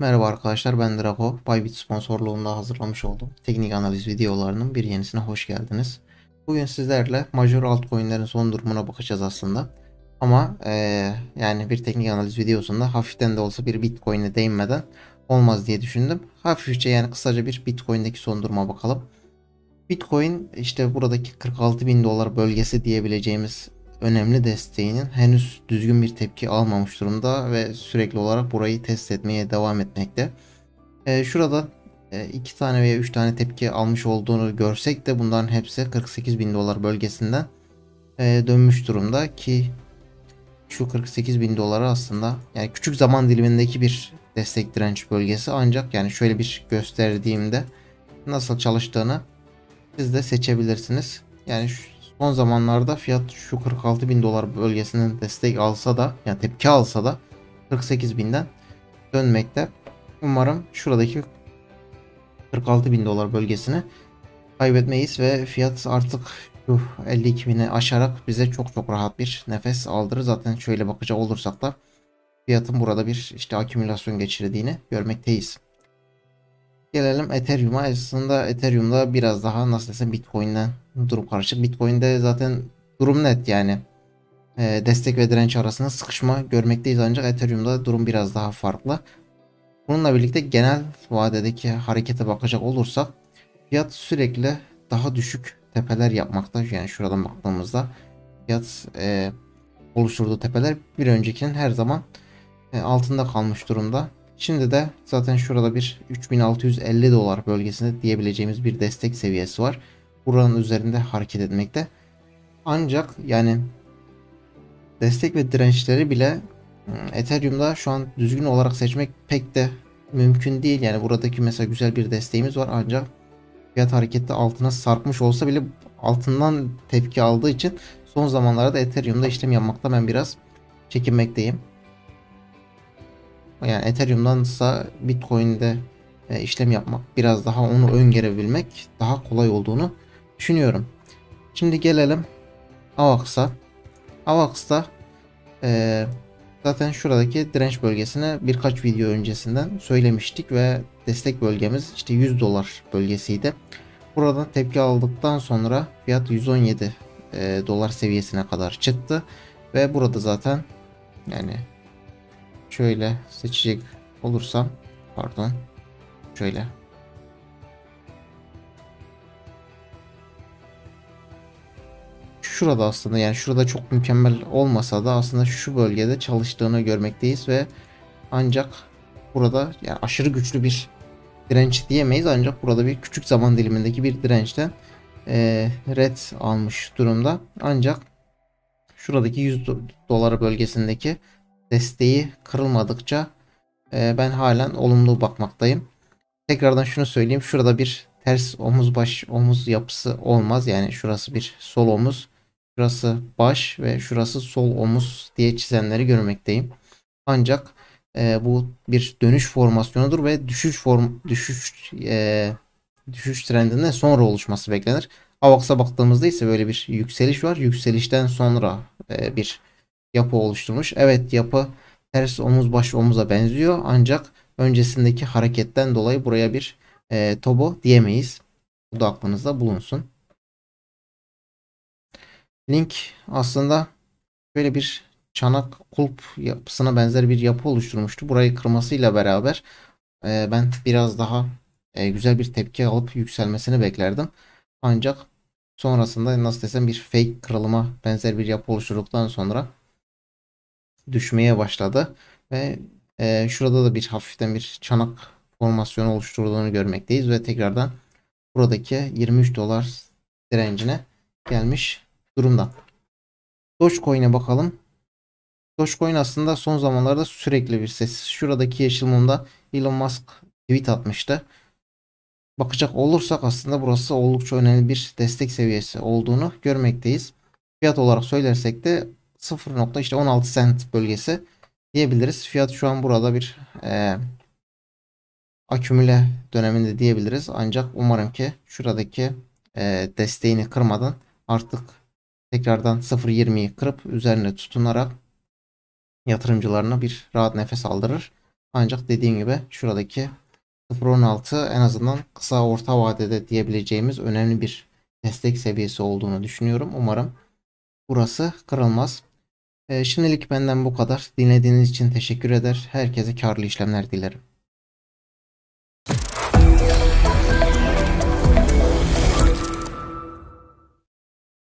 Merhaba arkadaşlar ben Drago. Bybit sponsorluğunda hazırlamış olduğum teknik analiz videolarının bir yenisine hoş geldiniz. Bugün sizlerle major altcoin'lerin son durumuna bakacağız aslında. Ama eee, yani bir teknik analiz videosunda hafiften de olsa bir bitcoin'e değinmeden olmaz diye düşündüm. Hafifçe yani kısaca bir bitcoin'deki son duruma bakalım. Bitcoin işte buradaki 46 bin dolar bölgesi diyebileceğimiz önemli desteğinin henüz düzgün bir tepki almamış durumda ve sürekli olarak burayı test etmeye devam etmekte. Ee, şurada e, iki tane veya üç tane tepki almış olduğunu görsek de bunların hepsi 48 bin dolar bölgesinden e, dönmüş durumda ki şu 48 bin doları aslında yani küçük zaman dilimindeki bir destek direnç bölgesi ancak yani şöyle bir gösterdiğimde nasıl çalıştığını siz de seçebilirsiniz. Yani şu son zamanlarda fiyat şu 46 bin dolar bölgesinden destek alsa da yani tepki alsa da 48 binden dönmekte. Umarım şuradaki 46 bin dolar bölgesini kaybetmeyiz ve fiyat artık şu 52 bini aşarak bize çok çok rahat bir nefes aldırır. Zaten şöyle bakacak olursak da fiyatın burada bir işte akümülasyon geçirdiğini görmekteyiz. Gelelim Ethereum'a. Aslında Ethereum'da biraz daha nasıl desem Bitcoin'den durum karışık. Bitcoin'de zaten durum net yani. E, destek ve direnç arasında sıkışma görmekteyiz ancak Ethereum'da durum biraz daha farklı. Bununla birlikte genel vadedeki harekete bakacak olursak fiyat sürekli daha düşük tepeler yapmakta. Yani şuradan baktığımızda fiyat e, oluşturduğu tepeler bir öncekinin her zaman e, altında kalmış durumda. Şimdi de zaten şurada bir 3650 dolar bölgesinde diyebileceğimiz bir destek seviyesi var. Buranın üzerinde hareket etmekte. Ancak yani destek ve dirençleri bile hmm, Ethereum'da şu an düzgün olarak seçmek pek de mümkün değil. Yani buradaki mesela güzel bir desteğimiz var ancak fiyat harekette altına sarkmış olsa bile altından tepki aldığı için son zamanlarda Ethereum'da işlem yapmakta ben biraz çekinmekteyim. Yani Ethereum'dansa Bitcoin'de e, işlem yapmak biraz daha onu öngörebilmek daha kolay olduğunu düşünüyorum. Şimdi gelelim AVAX'a. AVAX'ta e, zaten şuradaki direnç bölgesine birkaç video öncesinden söylemiştik ve destek bölgemiz işte 100 dolar bölgesiydi. Buradan tepki aldıktan sonra fiyat 117 e, dolar seviyesine kadar çıktı ve burada zaten yani şöyle seçecek olursam pardon şöyle. Şurada aslında yani şurada çok mükemmel olmasa da aslında şu bölgede çalıştığını görmekteyiz ve ancak burada yani aşırı güçlü bir direnç diyemeyiz. Ancak burada bir küçük zaman dilimindeki bir dirençten e, red almış durumda. Ancak şuradaki 100 dolar bölgesindeki desteği kırılmadıkça e, ben halen olumlu bakmaktayım. Tekrardan şunu söyleyeyim. Şurada bir ters omuz baş omuz yapısı olmaz. Yani şurası bir sol omuz, şurası baş ve şurası sol omuz diye çizenleri görmekteyim. Ancak e, bu bir dönüş formasyonudur ve düşüş form düşüş e, düşüş trendinden sonra oluşması beklenir. AVAX'a baktığımızda ise böyle bir yükseliş var. Yükselişten sonra e, bir yapı oluşturmuş. Evet yapı ters omuz baş omuza benziyor ancak öncesindeki hareketten dolayı buraya bir e, tobo diyemeyiz. Bu da aklınızda bulunsun. Link aslında böyle bir çanak kulp yapısına benzer bir yapı oluşturmuştu. Burayı kırmasıyla beraber e, ben biraz daha e, güzel bir tepki alıp yükselmesini beklerdim. Ancak sonrasında nasıl desem bir fake kırılıma benzer bir yapı oluşturduktan sonra düşmeye başladı ve e, şurada da bir hafiften bir çanak formasyonu oluşturduğunu görmekteyiz ve tekrardan buradaki 23 dolar direncine gelmiş durumda. Dogecoin'e bakalım. Dogecoin aslında son zamanlarda sürekli bir ses. Şuradaki yeşil mumda Elon Musk tweet atmıştı. Bakacak olursak aslında burası oldukça önemli bir destek seviyesi olduğunu görmekteyiz. Fiyat olarak söylersek de 0. işte 16 cent bölgesi diyebiliriz. Fiyat şu an burada bir e, akümüle döneminde diyebiliriz. Ancak umarım ki şuradaki e, desteğini kırmadan artık tekrardan 0.20'yi kırıp üzerine tutunarak yatırımcılarına bir rahat nefes aldırır. Ancak dediğim gibi şuradaki 0.16 en azından kısa orta vadede diyebileceğimiz önemli bir destek seviyesi olduğunu düşünüyorum. Umarım burası kırılmaz. Ee, şimdilik benden bu kadar. Dinlediğiniz için teşekkür eder. Herkese karlı işlemler dilerim.